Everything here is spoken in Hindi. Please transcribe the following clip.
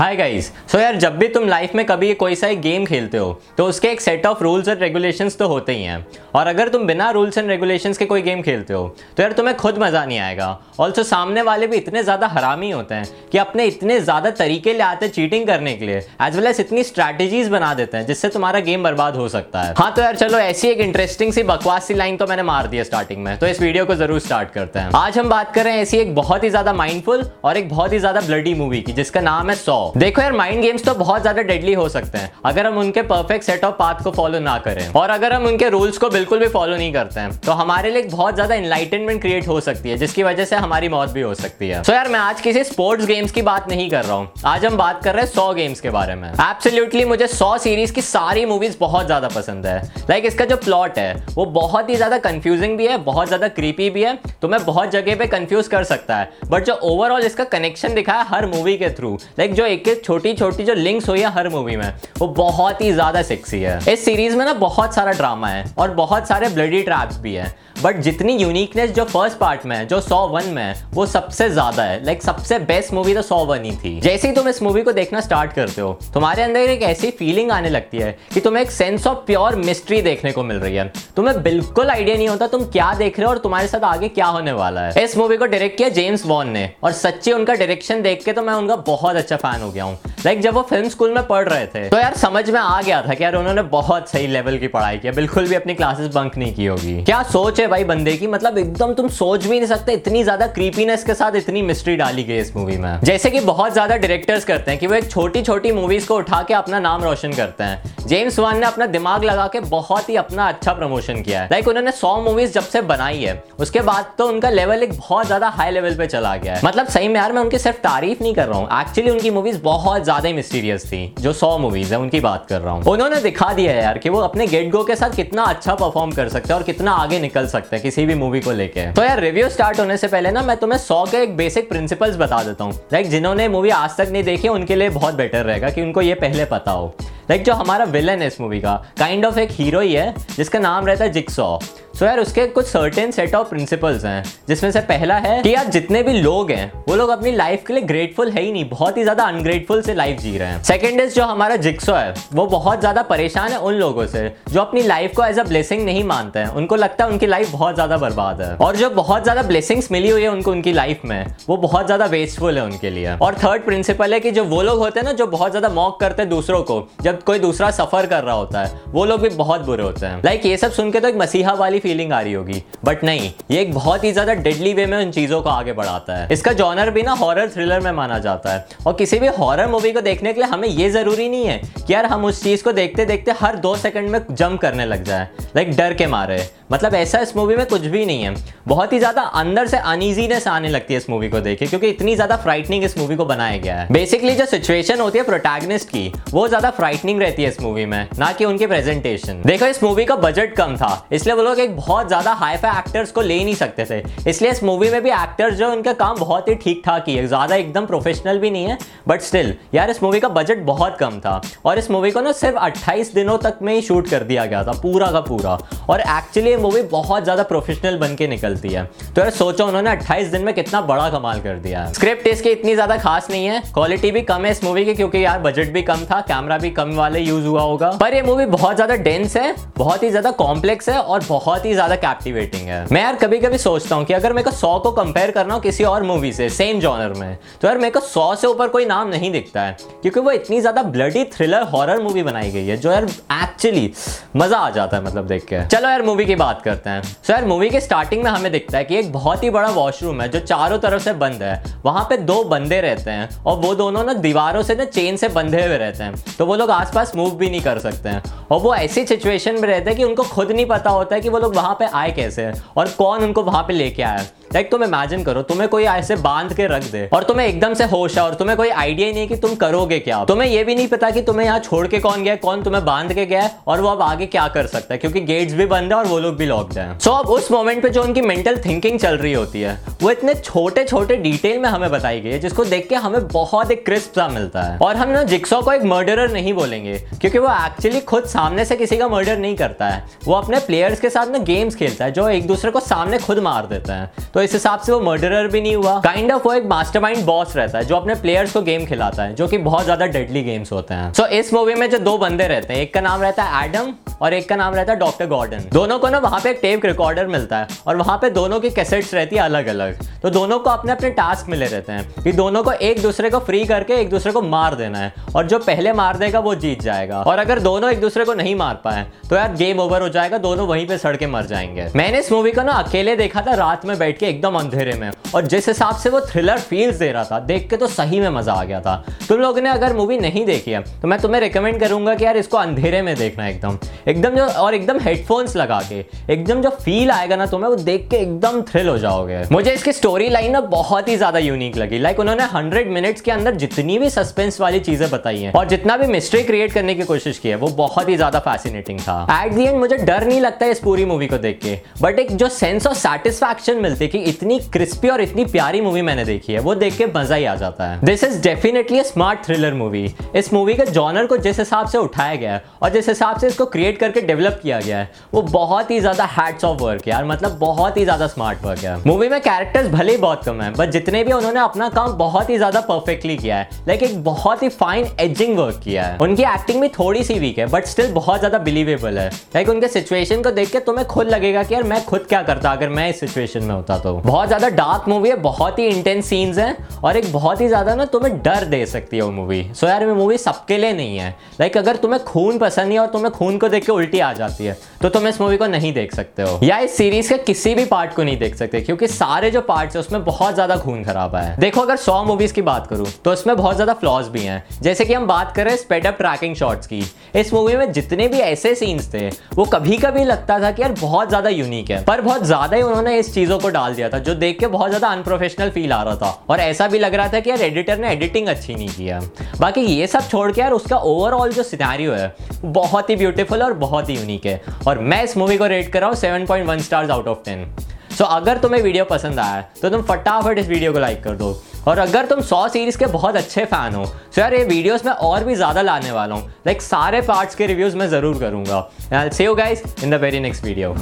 हाय गाइस सो यार, जब भी तुम लाइफ में कभी कोई सा एक गेम खेलते हो तो उसके एक set of rules and regulations तो होते ही हैं। और अगर तुम बिना रूल्स एंड रेगुलेशंस के कोई गेम खेलते हो तो यार तुम्हें खुद मज़ा नहीं आएगा। ऑल्सो सामने वाले भी इतने ज़्यादा हरामी होते हैं कि अपने इतने ज़्यादा तरीके ले आते हैं चीटिंग करने के लिए एज वेल एज इतनी स्ट्रैटेजीज बना देते हैं, जिससे तुम्हारा गेम बर्बाद हो सकता है। हाँ तो यार चलो, ऐसी एक इंटरेस्टिंग सी बकवास सी लाइन तो मैंने मार दी है स्टार्टिंग में। तो इस वीडियो को ज़रूर स्टार्ट करते हैं। आज हम बात कर ऐसी एक बहुत ही ज़्यादा माइंडफुल और एक बहुत ही ज़्यादा ब्लडी मूवी की, जिसका नाम है सौ देखो यार माइंड गेम्स तो बहुत ज़्यादा डेडली हो सकते हैं। अगर हम उनके परफेक्ट सेट ऑफ़ पाथ को फॉलो ना करें, और अगर हम उनके रूल्स को बिल्कुल भी फॉलो नहीं करते हैं तो हमारे लिए बहुत ज़्यादा इनलाइटनमेंट क्रिएट हो सकती है, जिसकी वजह से हमारी मौत भी हो सकती है। सो so यार, मैं आज किसी स्पोर्ट्स गेम्स की बात नहीं कर रहा हूँ। आज हम बात कर रहे हैं सौ गेम्स के बारे में। एब्सोल्युटली मुझे सौ सीरीज़ की सारी मूवीज़ बहुत ज़्यादा पसंद है। लाइक like, इसका जो प्लॉट है, वो बहुत ही ज़्यादा कंफ्यूजिंग भी है, बहुत ज़्यादा क्रीपी भी है तो मैं बहुत जगह पे कंफ्यूज कर सकता है। बट जो ओवरऑल इसका कनेक्शन दिखाया हर मूवी के थ्रू लाइक जो एक एक छोटी छोटी जो लिंक्स हुई है हर मूवी में, वो बहुत ही ज़्यादा सेक्सी है। इस सीरीज़ में ना बहुत सारा ड्रामा है और बहुत सारे ब्लडी ट्रैप्स भी है। बट जितनी यूनिकनेस जो फ़र्स्ट पार्ट में है, जो सौ वन में है, वो सबसे ज़्यादा है। लाइक सबसे बेस्ट मूवी तो सौ वन ही थी। जैसे ही तुम इस मूवी को देखना स्टार्ट करते हो, तुम्हारे अंदर एक ऐसी फीलिंग आने लगती है कि तुम्हें एक सेंस ऑफ़ प्योर मिस्ट्री देखने को मिल रही है। तुम्हें बिल्कुल आइडिया नहीं होता तुम क्या देख रहे हो और तुम्हारे साथ आगे क्या होने वाला है। इस मूवी को डायरेक्ट किया जेम्स वॉन ने। और सच्ची उनका डायरेक्शन देख के तो मैं उनका बहुत अच्छा फ़ैन हो गया हूँ। लाइक जब वो फ़िल्म स्कूल में पढ़ रहे थे तो यार समझ में आ गया था कि यार उन्होंने बहुत सही लेवल की पढ़ाई की बिल्कुल भी अपनी क्लासेस बंक नहीं की होगी। क्या सोच है भाई बंदे की मतलब एकदम तुम सोच भी नहीं सकते, इतनी ज़्यादा क्रीपीनेस के साथ इतनी मिस्ट्री डाली गई इस मूवी में। जैसे कि बहुत ज़्यादा डायरेक्टर्स करते हैं कि वो एक छोटी छोटी मूवीज़ को उठा के अपना नाम रोशन करते हैं। जेम्स वन ने अपना दिमाग लगा के बहुत ही अपना अच्छा प्रमोशन किया है। लाइक उन्होंने सौ मूवीज़ जब से बनाई है, उसके बाद तो उनका लेवल एक बहुत ज़्यादा हाई लेवल पे चला गया है। मतलब सही में यार, मैं उनकी सिर्फ़ तारीफ़ नहीं कर रहा हूँ। एक्चुअली उनकी मूवीज़ बहुत ज़्यादा मिस्टीरियस थी, जो सौ मूवीज़ है, उनकी बात कर रहा हूँ। उन्होंने दिखा दिया है यार कि वो अपने गेट गो के साथ कितना अच्छा परफॉर्म कर सकते हैं और कितना आगे निकल सकते हैं, किसी भी मूवी को लेके। तो यार रिव्यू स्टार्ट होने से पहले ना, मैं तुम्हें सौ के एक बेसिक प्रिंसिपल्स बता देता हूँ। लाइक जिन्होंने मूवी आज तक नहीं देखी, उनके लिए बहुत बेटर रहेगा कि उनको ये पहले पता हो। लाइक जो हमारा विलन है इस मूवी का काइंड ऑफ़ एक हीरो ही है, जिसका नाम रहता है जिक्सॉ सो यार, उसके कुछ सर्टेन सेट ऑफ़ प्रिंसिपल्स हैं, जिसमें से पहला है कि यार, जितने भी लोग हैं, वो लोग अपनी लाइफ के लिए ग्रेटफुल है ही नहीं, बहुत ही ज़्यादा अनग्रेटफुल से लाइफ जी रहे हैं। सेकेंड इज़ जो हमारा जिक्सो है, वो बहुत ज़्यादा परेशान है उन लोगों से, जो अपनी लाइफ को एज अ ब्लेसिंग नहीं मानते हैं। उनको लगता है उनकी लाइफ बहुत ज़्यादा बर्बाद है। और जो बहुत ज़्यादा ब्लेसिंग्स मिली हुई है उनको, उनकी लाइफ में, वो बहुत ज़्यादा वेस्टफुल है उनके लिए। और थर्ड प्रिंसिपल है कि जो वो लोग होते हैं ना, जो बहुत ज़्यादा मॉक करते हैं दूसरों को, जब कोई दूसरा सफ़र कर रहा होता है, वो लोग भी बहुत बुरे होते हैं। लाइक ये सब सुन के तो एक मसीहा वाली फीलिंग आ रही होगी। बट नहीं, ये एक बहुत ही ज़्यादा डेडली वे में उन चीज़ों को आगे बढ़ाता है। इसका जॉनर भी ना हॉरर थ्रिलर में माना जाता है। और किसी भी हॉरर मूवी को देखने के लिए हमें ये ज़रूरी नहीं है कि यार हम उस चीज़ को देखते देखते हर दो सेकंड में जंप करने लग जाए। लाइक डर के मारे। मतलब ऐसा इस मूवी में कुछ भी नहीं है। बहुत ही ज़्यादा अंदर से अनइजीनेस आने लगती है इस मूवी को देखे क्योंकि इतनी ज़्यादा फ्राइटनिंग इस मूवी को बनाया गया है। बेसिकली जो सिचुएशन होती है प्रोटैगनिस्ट की, वो ज़्यादा फ्राइटनिंग रहती है इस मूवी में, ना कि उनकी प्रेजेंटेशन देखो, इस मूवी का बजट कम था, इसलिए वो लोग एक बहुत ज़्यादा हाई फाई एक्टर्स को ले नहीं सकते थे। इसलिए इस मूवी में भी एक्टर्स जो उनका काम बहुत ही ठीक ठाक ही है, ज़्यादा एकदम प्रोफेशनल भी नहीं है बट स्टिल यार इस मूवी का बजट बहुत कम था। और इस मूवी को ना सिर्फ़ 28 दिनों तक में ही शूट कर दिया गया था, पूरा का पूरा। और एक्चुअली मूवी बहुत ज़्यादा प्रोफेशनल बन के निकलती है। तो यार सोचो, उन्होंने 28 दिन में कितना बड़ा कमाल कर दिया स्क्रिप्ट इसकी इतनी ज़्यादा खास नहीं है। क्वालिटी भी कम है इस मूवी की, क्योंकि यार बजट भी कम था कैमरा भी कम वाले यूज़ हुआ होगा। पर ये मूवी बहुत ज़्यादा डेंस है, बहुत ही ज़्यादा कॉम्प्लेक्स है और बहुत ही ज़्यादा कैप्टिवेटिंग है। मैं यार कभी कभी सोचता हूँ कि अगर मेरे को सौ को कंपेयर करना हो किसी और मूवी से सेम जॉनर में तो यार मेरे को सौ से ऊपर कोई नाम नहीं दिखता है, क्योंकि वो इतनी ज़्यादा ब्लडी थ्रिलर हॉरर मूवी बनाई गई है, जो यार एक्चुअली मज़ा आ जाता है मतलब देख के। चलो यार मूवी की बात करते हैं। सर मूवी के स्टार्टिंग में हमें दिखता है कि एक बहुत ही बड़ा वॉशरूम है, जो चारों तरफ़ से बंद है। वहाँ पे दो बंदे रहते हैं और वो दोनों ना दीवारों से ना चेन से बंधे हुए रहते हैं। तो वो लोग आसपास मूव भी नहीं कर सकते हैं। और वो ऐसी सिचुएशन में रहते हैं कि उनको खुद नहीं पता होता है कि वो लोग वहाँ पे आए कैसे और कौन उनको वहाँ पे लेके आया लाइक तुम इमेजिन करो, तुम्हें कोई ऐसे बाँध के रख दे और तुम्हें एकदम से होश है और तुम्हें कोई आइडिया ही नहीं कि तुम करोगे क्या। तुम्हें ये भी नहीं पता कि तुम्हें यहाँ छोड़ के कौन गया कौन तुम्हें बाँध के गया और वो अब आगे क्या कर सकता है, क्योंकि गेट्स भी बंद है और वो लोग भी लॉक्ड है। सो अब उस मोमेंट पे जो उनकी मेंटल थिंकिंग चल रही होती है, वो इतने छोटे छोटे डिटेल में हमें बताई गई है, जिसको देख के हमें बहुत एक क्रिस्प सा मिलता है। और हम ना जिक्सो को एक मर्डरर नहीं बोलेंगे, क्योंकि वो एक्चुअली खुद सामने से किसी का मर्डर नहीं करता है। वो अपने प्लेयर्स के साथ ना गेम्स खेलता है, जो एक दूसरे को सामने खुद मार देता है। तो तो इस हिसाब से वो मर्डरर भी नहीं हुआ। काइंड ऑफ़ वो एक मास्टरमाइंड बॉस रहता है, जो अपने प्लेयर्स को गेम खिलाता है, जो कि बहुत ज़्यादा डेडली गेम्स होते हैं। सो इस मूवी में जो दो बंदे रहते हैं, एक का नाम रहता है एडम और एक का नाम रहता है डॉक्टर गॉर्डन दोनों को ना वहाँ पे एक टेप रिकॉर्डर मिलता है और वहाँ पे दोनों की कैसेट्स रहती है अलग अलग तो दोनों को अपने अपने टास्क मिले रहते हैं कि दोनों को एक दूसरे को फ्री करके एक दूसरे को मार देना है और जो पहले मार देगा वो जीत जाएगा। और अगर दोनों एक दूसरे को नहीं मार पाए तो यार गेम ओवर हो जाएगा, दोनों वहीं पे सड़ के मर जाएँगे। मैंने इस मूवी को ना अकेले देखा था, रात में बैठ के एकदम अंधेरे में। और जिस हिसाब से वो थ्रिलर फील्स दे रहा था, देख के तो सही में मज़ा आ गया था। तुम लोगों ने अगर मूवी नहीं देखी है तो मैं तुम्हें रिकमेंड करूँगा कि यार इसको अंधेरे में देखना एकदम। एकदम जो, और एकदम हेडफोन्स लगा के, एकदम जो फील आएगा ना तुम्हें, वो देख के एकदम थ्रिल हो जाओगे। मुझे इसकी स्टोरी लाइन ना बहुत ही ज़्यादा यूनिक लगी। लाइक उन्होंने हंड्रेड मिनट्स के अंदर जितनी भी सस्पेंस वाली चीज़ें बताई हैं, और जितना भी मिस्ट्री क्रिएट करने की कोशिश की है, वो बहुत ही ज़्यादा फैसिनेटिंग था। एट दी एंड मुझे डर नहीं लगता इस पूरी मूवी को देख के बट एक जो सेंस ऑफ़ सेटिस्फैक्शन मिलती है कि इतनी क्रिस्पी और इतनी प्यारी मूवी मैंने देखी है, वो देख के मज़ा ही आ जाता है। This is definitely smart thriller movie इस मूवी के जॉनर को जिस हिसाब से उठाया गया है और जिस हिसाब से इसको क्रिएट करके डेवलप किया गया है, वो बहुत ही ज़्यादा हैट्स ऑफ़ वर्क यार मतलब बहुत ही ज़्यादा स्मार्ट वर्क है। मूवी में कैरेक्टर्स भले ही बहुत कम है बट जितने भी उन्होंने अपना काम बहुत ही ज़्यादा परफेक्टली किया है लाइक एक बहुत ही फाइन एजिंग वर्क किया है। उनकी एक्टिंग भी थोड़ी सी वीक है बट स्टिल बहुत ज़्यादा बिलीवेबल है। लाइक उनके सिचुएशन को देख के तुम्हें खुद लगेगा कि यार मैं खुद क्या करता अगर मैं इस सिचुएशन में होता तो। बहुत ज़्यादा डार्क मूवी है, बहुत ही इंटेंस सीन्स हैं और एक बहुत ही ज़्यादा ना तुम्हें डर दे सकती है वो मूवी सो यार ये मूवी सबके लिए नहीं है। लाइक अगर तुम्हें खून पसंद नहीं और तुम्हें खून को देख के उल्टी आ जाती है तो तुम इस मूवी को नहीं देख सकते हो। या इस सीरीज़ के किसी भी पार्ट को नहीं देख सकते, क्योंकि सारे जो पार्ट्स है, उसमें बहुत ज़्यादा खून खराब है। देखो, अगर सौ मूवीज़ की बात करूँ तो उसमें बहुत ज़्यादा फ्लॉज भी हैं। जैसे कि हम बात करें रहे हैं स्पेड अप ट्रैकिंग शॉट्स की। इस मूवी में जितने भी ऐसे सीन्स थे, वो कभी कभी लगता था कि यार, बहुत ज़्यादा यूनिक है। पर बहुत ज़्यादा ही उन्होंने इस चीज़ों को डाल दिया। था, जो देख के बहुत ज़्यादा अनप्रोफेशनल फील आ रहा था। और ऐसा भी लग रहा था कि यार एडिटर ने एडिटिंग अच्छी नहीं किया। बाकी ये सब छोड़ के यार उसका ओवरऑल जो सिनेरियो है, बहुत ही ब्यूटीफुल और बहुत ही यूनिक है। और मैं इस मूवी को रेट कर रहा हूँ seven point one stars out of ten so अगर तुम्हें वीडियो पसंद आया तो तुम फटाफट इस वीडियो को लाइक कर दो। और अगर तुम सौ सीरीज़ के बहुत अच्छे फ़ैन हो तो यार ये वीडियोस में और भी ज़्यादा लाने वाला हूँ। लाइक सारे पार्ट्स के रिव्यूज़ मैं ज़रूर करूँगा। See you guys in the very next video